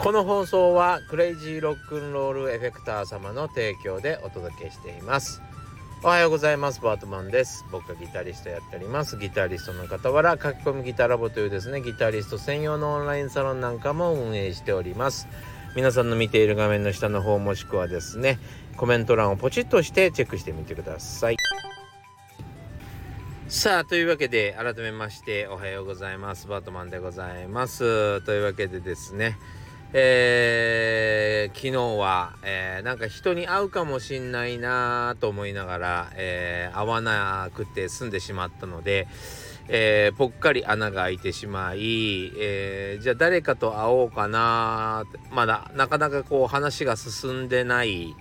この放送はクレイジーロックンロールエフェクター様の提供でお届けしています。おはようございます。バートマンです。僕がギタリストやっております。ギタリストの傍ら書き込みギターラボというですねギタリスト専用のオンラインサロンなんかも運営しております。皆さんの見ている画面の下の方もしくはですねコメント欄をポチッとしてチェックしてみてください。さあというわけで改めましておはようございます。バートマンでございます。というわけでですねえー、昨日は、えー、なんか人に会うかもしんないなと思いながら、えー、会わなくて済んでしまったので、えー、ぽっかり穴が開いてしまい、えー、じゃあ誰かと会おうかなまだなかなかこう話が進んでない、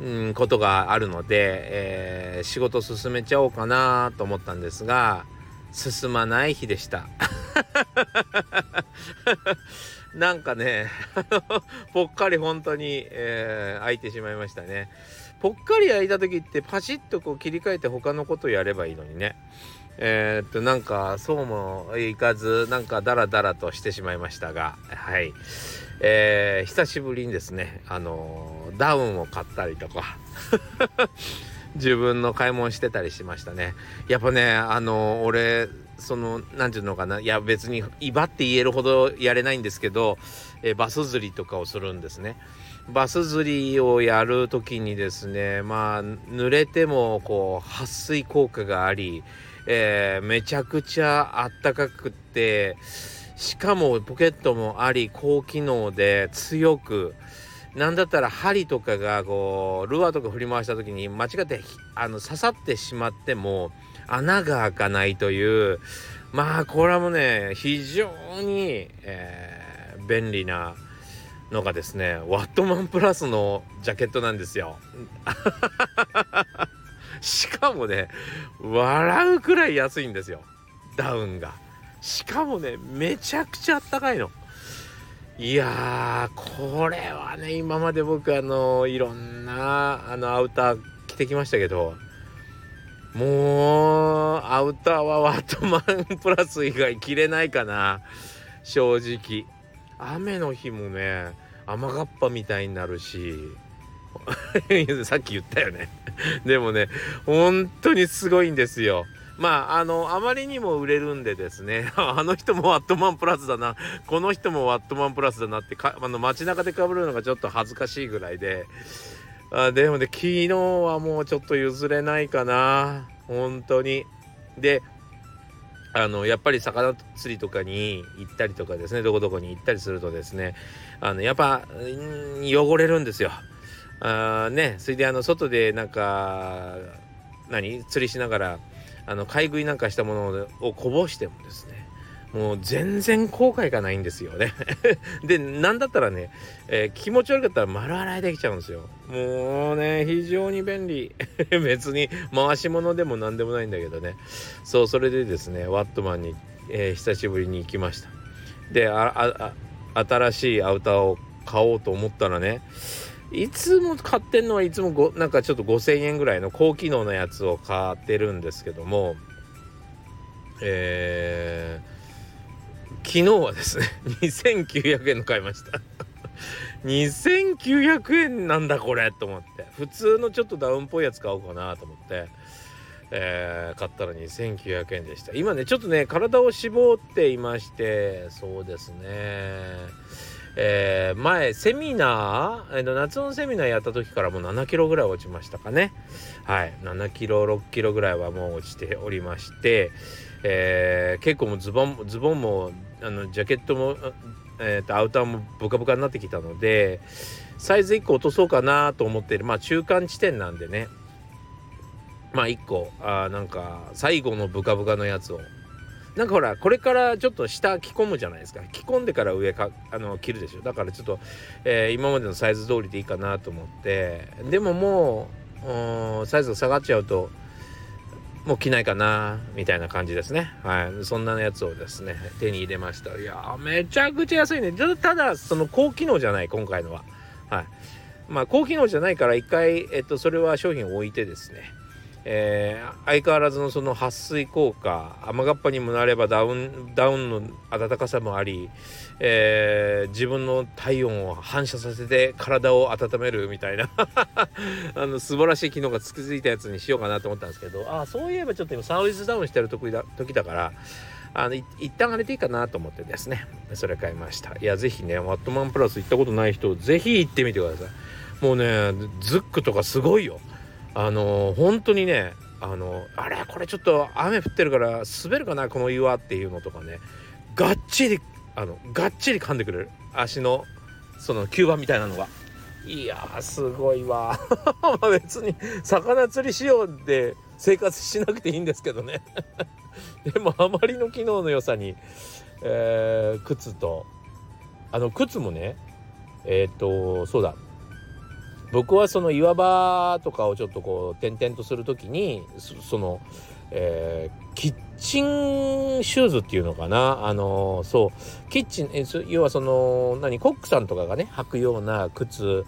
うん、ことがあるので、えー、仕事進めちゃおうかなと思ったんですが進まない日でした。なんかね ぽっかり本当に、えー、開いてしまいましたね。ぽっかり開いた時ってパシッとこう切り替えて他のことやればいいのにね。えー、っとなんかそうもいかずなんかダラダラとしてしまいましたがはい、えー、久しぶりにですねあのー、ダウンを買ったりとか 自分の買い物してたりしましたねやっぱねあの俺その何て言うのかないや別に威張って言えるほどやれないんですけど、えバス釣りとかをするんですね。バス釣りをやる時にですねまあ濡れてもこう撥水効果があり、えー、めちゃくちゃあったかくってしかもポケットもあり高機能で強くなんだったら針とかがこうルアーとか振り回した時に間違ってあの刺さってしまっても穴が開かないというまあこれもね非常に、えー、便利なのがですねワットマンプラスのジャケットなんですよ。しかもね笑うくらい安いんですよダウンが。しかもねめちゃくちゃあったかいの。いやこれはね今まで僕あのいろんなあのアウター着てきましたけどもうアウターはワットマンプラス以外着れないかな。正直。雨の日もね雨がっぱみたいになるし。さっき言ったよね。でもね本当にすごいんですよ。まああのあまりにも売れるんでですね。あの人もワットマンプラスだな。この人もワットマンプラスだなってかあの街中でかぶるのがちょっと恥ずかしいぐらいで。あでもね昨日はもうちょっと譲れないかな。本当に。であのやっぱり魚釣りとかに行ったりとかですね。どこどこに行ったりするとですね。あのやっぱ汚れるんですよ。あねそれであの外でなんか何釣りしながらあの買い食いなんかしたものをこぼしてもですねもう全然後悔がないんですよね で、なんだったらね、えー、気持ち悪かったら丸洗いできちゃうんですよ。もうね、非常に便利。別に回し物でも何でもないんだけどね。そう、それでですね、ワットマンに、えー、久しぶりに行きました。で、新しいアウターを買おうと思ったらね、いつも買ってんのはいつもごなんかちょっと5,000円ぐらいの高機能なやつを買ってるんですけども、えー昨日はですね 2900円の買いました。2900円なんだこれと思って。普通のちょっとダウンっぽいやつ買おうかなと思って、えー、買ったら2900円でした。今ねちょっとね体を絞っていましてそうですね。えー、前セミナー、えー、夏のセミナーやった時からもう7キロぐらい落ちましたかね。はい。7キロ6キロぐらいはもう落ちておりましてえー、結構もうズボンズボンもあのジャケットも、えーと、アウターもブカブカになってきたのでサイズ1個落とそうかなと思ってる。まあ中間地点なんでね。まあ1個。あなんか最後のブカブカのやつを。なんかほらこれからちょっと下着込むじゃないですか。着込んでから上かあの着るでしょ。だからちょっと、えー、今までのサイズ通りでいいかなと思って。でももうサイズが下がっちゃうともう着ないかなみたいな感じですね。はい。そんなやつをですね手に入れました。いやめちゃくちゃ安いね。ただその高機能じゃない今回のは。はい。まあ高機能じゃないから一回、えっと、それは商品を置いてですね。えー、相変わらずのその撥水効果雨がっぱにもなればダウンダウンの暖かさもあり、えー、自分の体温を反射させて体を温めるみたいな。あの素晴らしい機能がつくづいたやつにしようかなと思ったんですけどあそういえばちょっと今サービスダウンしてる時だ時だからあの一旦あれでいいかなと思ってですね。それ買いました。いや是非ねワットマンプラス行ったことない人是非行ってみてください。もうねズックとかすごいよ。あの本当にねあのあれこれちょっと雨降ってるから滑るかなこの岩っていうのとかねがっちりあのがっちり噛んでくれる。足のその吸盤みたいなのが。いやすごいわ。別に魚釣りしようで生活しなくていいんですけどね。でもあまりの機能の良さに、えー、靴とあの靴もねえっ、とそうだ。僕はその岩場とかをちょっとこう転々とする時にその、えー、キッチンシューズっていうのかな？あのー、そうキッチン要はその何コックさんとかがね履くような靴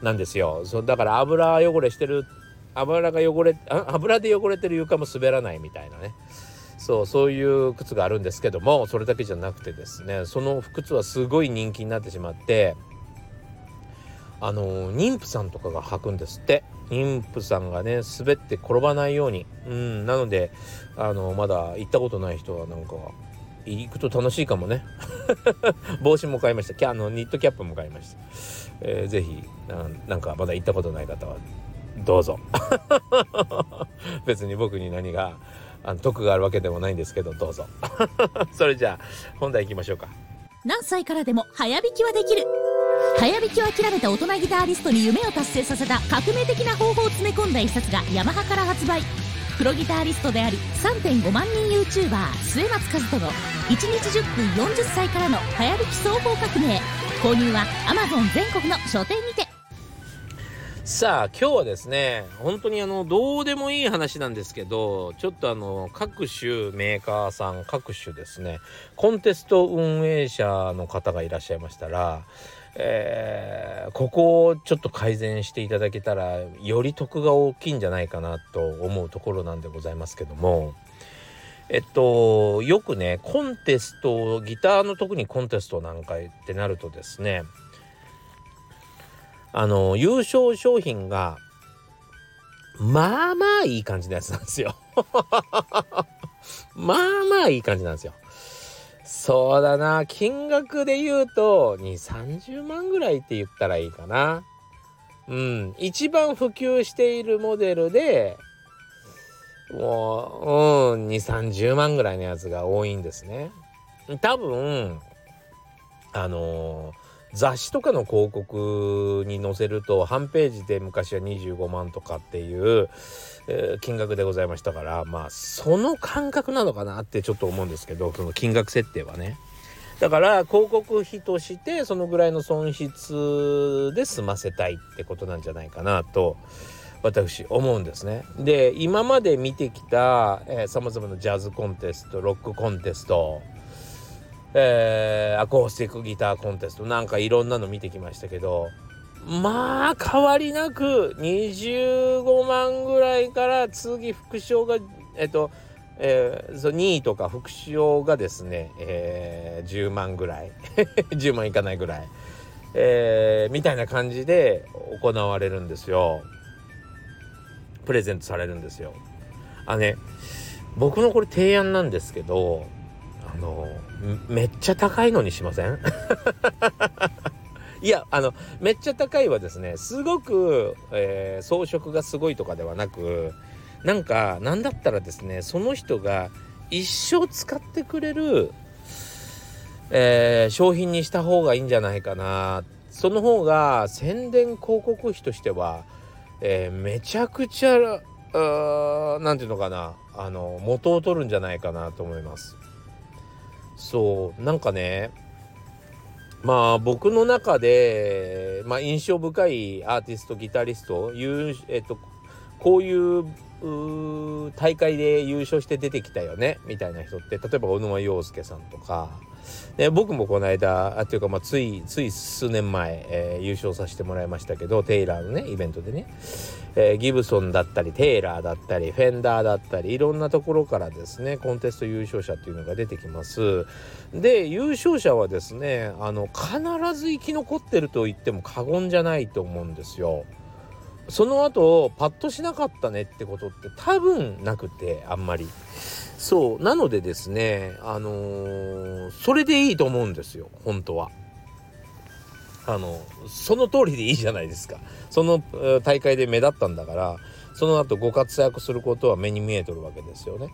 なんですよ。そだから油汚れしてる油が汚れ油で汚れてる床も滑らないみたいなね。そうそういう靴があるんですけどもそれだけじゃなくてですねその靴はすごい人気になってしまってあの妊婦さんとかが履くんですって。妊婦さんがね滑って転ばないように。うんなのであのまだ行ったことない人はなんか行くと楽しいかもね。帽子も買いました。キャのニットキャップも買いました、えー、ぜひなんかまだ行ったことない方はどうぞ。別に僕に何があの得があるわけでもないんですけどどうぞ。それじゃあ本題行きましょうか。何歳からでも早弾きはできる。早弾きを諦めた大人ギタリストに夢を達成させた革命的な方法を詰め込んだ一冊がヤマハから発売。プロギタリストであり3.5万人 YouTuber 末松和人の1日10分40歳からの早弾き総合革命。購入は Amazon 全国の書店にて。さあ今日はですね本当にあのどうでもいい話なんですけどちょっとあの各種メーカーさん各種ですねコンテスト運営者の方がいらっしゃいましたらえー、ここをちょっと改善していただけたらより得が大きいんじゃないかなと思うところなんでございますけどもえっとよくねコンテストギターの特にコンテストなんかってなるとですねあの優勝商品がまあまあいい感じのやつなんですよ まあまあいい感じなんですよ。そうだな。金額で言うと2 3 0万ぐらいって言ったらいいかな。うん。一番普及しているモデルでもううん。2 3 0万ぐらいのやつが多いんですね。多分あのー、雑誌とかの広告に載せると半ページで昔は25万とかっていうえ、金額でございましたからまあその感覚なのかなってちょっと思うんですけどその金額設定はね。だから広告費としてそのぐらいの損失で済ませたいってことなんじゃないかなと私思うんですね。で今まで見てきたさまざまなジャズコンテストロックコンテストえー、アコースティックギターコンテストなんかいろんなの見てきましたけどまあ変わりなく25万ぐらいから次副賞がえっとえー、2位とか副賞がですね、えー、10万ぐらい。10万いかないぐらい、えー、みたいな感じで行われるんですよ。プレゼントされるんですよ。あね僕のこれ提案なんですけどあのめっちゃ高いのにしません？いやあのめっちゃ高いはですねすごく、えー、装飾がすごいとかではなくなんかなんだったらですねその人が一生使ってくれる、えー、商品にした方がいいんじゃないかなその方が宣伝広告費としては、えー、めちゃくちゃ何て言うのかなあの元を取るんじゃないかなと思います。そうなんかねまあ僕の中で、まあ、印象深いアーティストギタリストいう、えっと、こういう大会で優勝して出てきたよねみたいな人って例えば小沼洋介さんとかで僕もこの間あっていうか、まあ、ついつい数年前、えー、優勝させてもらいましたけどテイラーのねイベントでね、えー、ギブソンだったりテイラーだったりフェンダーだったりいろんなところからですねコンテスト優勝者っていうのが出てきます。で優勝者はですねあの必ず生き残ってると言っても過言じゃないと思うんですよ。その後パッとしなかったねってことって多分なくてあんまり。そうなのでですねあのー、それでいいと思うんですよ本当は。あのその通りでいいじゃないですか。その大会で目立ったんだからその後ご活躍することは目に見えとるわけですよね。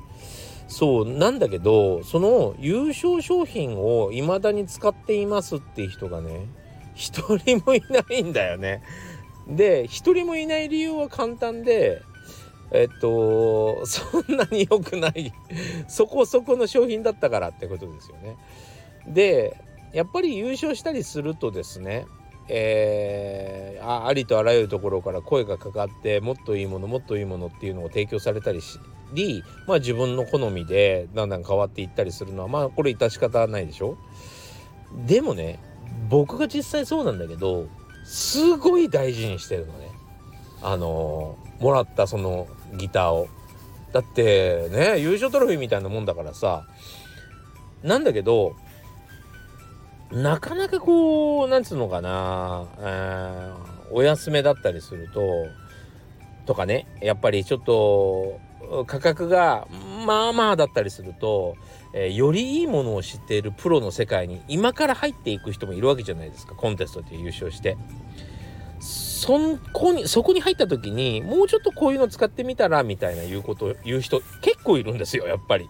そうなんだけどその優勝商品を未だに使っていますっていう人がね一人もいないんだよね。で一人もいない理由は簡単でえっとそんなに良くないそこそこの商品だったからってことですよね。でやっぱり優勝したりするとですねえー、あありとあらゆるところから声がかかってもっといいものもっといいものっていうのを提供されたりしまあ自分の好みでだんだん変わっていったりするのはまあこれ致し方ないでしょ？でもね僕が実際そうなんだけどすごい大事にしてるのね。あのもらったそのギターを。だってね優勝トロフィーみたいなもんだからさ。なんだけどなかなかこうなんつうのかな、えー、お休めだったりするととかねやっぱりちょっと価格がまあまあだったりするとえー、よりいいものを知っているプロの世界に今から入っていく人もいるわけじゃないですかコンテストで優勝して。そこにそこに入った時にもうちょっとこういうの使ってみたらみたいな言うこと言う人結構いるんですよやっぱり。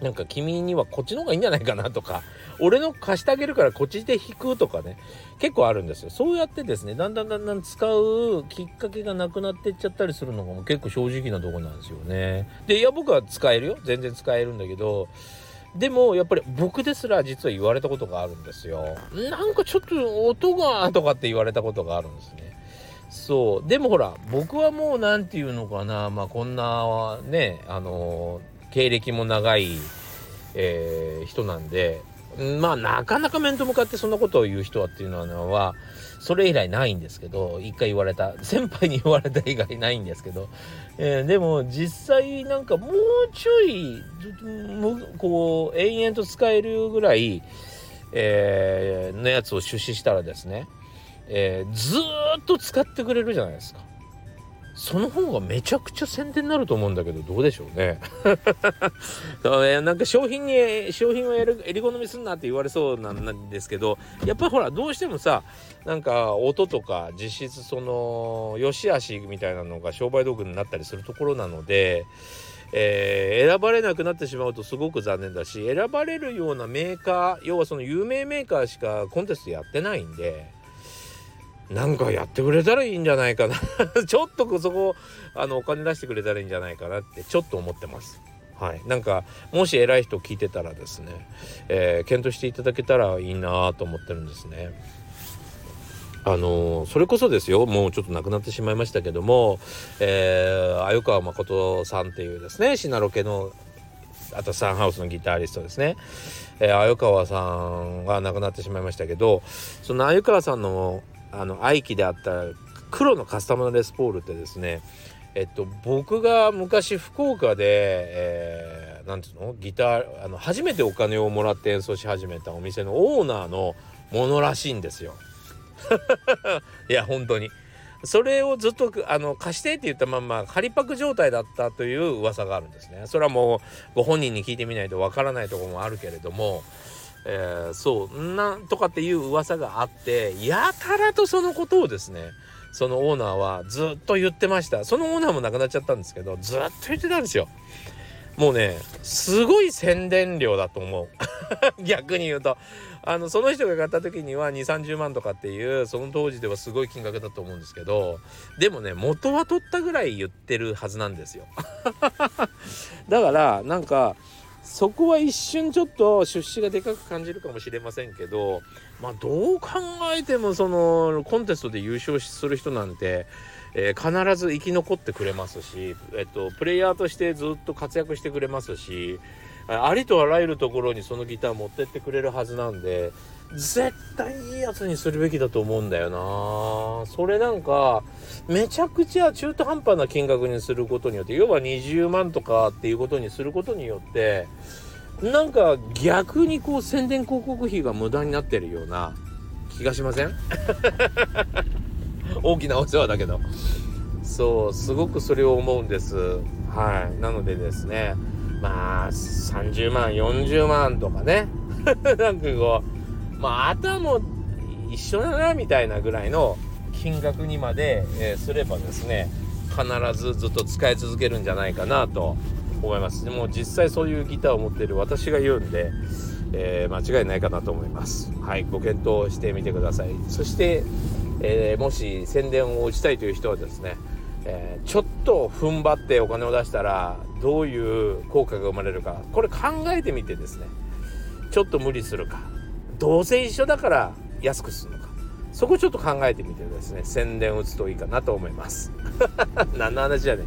なんか君にはこっちの方がいいんじゃないかなとか 俺の貸してあげるからこっちで引くとかね結構あるんですよ。そうやってですねだんだんだんだん使うきっかけがなくなってっちゃったりするのがもう結構正直なとこなんですよね。でいや僕は使えるよ。全然使えるんだけどでもやっぱり僕ですら実は言われたことがあるんですよ。なんかちょっと音がとかって言われたことがあるんですね。そう。でもほら僕はもう何て言うのかな。まあこんなねあの経歴も長い、えー、人なんでまあなかなか面と向かってそんなことを言う人はっていうのはそれ以来ないんですけど一回言われた先輩に言われた以外ないんですけど、えー、でも実際なんかもうちょいこう延々と使えるぐらい、えー、のやつを出資したらですね、えー、ずっと使ってくれるじゃないですか。その方がめちゃくちゃ宣伝になると思うんだけどどうでしょうね なんか商品に商品をやる襟好みすんなって言われそうなんですけどやっぱりほらどうしてもさなんか音とか実質その良し悪しみたいなのが商売道具になったりするところなので。えー、選ばれなくなってしまうとすごく残念だし選ばれるようなメーカー要はその有名メーカーしかコンテストやってないんでなんかやってくれたらいいんじゃないかな ちょっとそこあのお金出してくれたらいいんじゃないかなってちょっと思ってます。はい、なんかもし偉い人聞いてたらですね、えー、検討していただけたらいいなと思ってるんですね。あの、それこそですよもうちょっと亡くなってしまいましたけども、えー、鮎川誠さんっていうですねシナロケのあとサンハウスのギタリストですね、えー、鮎川さんが亡くなってしまいましたけどその鮎川さんのあの愛機であった黒のカスタムレスポールってですねえっと僕が昔福岡で、えー、なんていうの？ギターあの初めてお金をもらって演奏し始めたお店のオーナーのものらしいんですよ。いや本当に。それをずっとあの貸してって言ったまんま仮パク状態だったという噂があるんですね。それはもうご本人に聞いてみないとわからないところもあるけれどもえー、そうなんとかっていう噂があってやたらとそのことをですねそのオーナーはずっと言ってました。そのオーナーも亡くなっちゃったんですけどずっと言ってたんですよ。もうねすごい宣伝料だと思う。逆に言うと。あのその人が買った時には2 3 0万とかっていうその当時ではすごい金額だと思うんですけどでもね元は取ったぐらい言ってるはずなんですよ。だからなんかそこは一瞬ちょっと出資がでかく感じるかもしれませんけどまあどう考えてもそのコンテストで優勝する人なんてえー必ず生き残ってくれますし、えっと、プレイヤーとしてずっと活躍してくれますしあありとあらゆるところにそのギター持ってってくれるはずなんで絶対いいやつにするべきだと思うんだよな。それなんかめちゃくちゃ中途半端な金額にすることによって要は20万とかっていうことにすることによってなんか逆にこう宣伝広告費が無駄になってるような気がしません？大きなお世話だけど。そうすごくそれを思うんです。はい。なのでですねまあ30万40万とかね。なんかこうまああとはもう一緒だなみたいなぐらいの金額にまで、えーすればですね必ずずっと使い続けるんじゃないかなと思います。でも実際そういうギターを持っている私が言うんで、えー間違いないかなと思います。はいご検討してみてください。そして、えーもし宣伝を打ちたいという人はですね、えーちょっと踏ん張ってお金を出したらどういう効果が生まれるかこれ考えてみてですね。ちょっと無理するかどうせ一緒だから安くするのか。そこちょっと考えてみてですね。宣伝打つといいかなと思います。何の話じゃね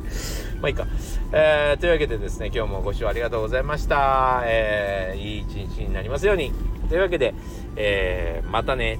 まあいいか、えーというわけでですね今日もご視聴ありがとうございました、えーいい一日になりますように。というわけで、えーまたね。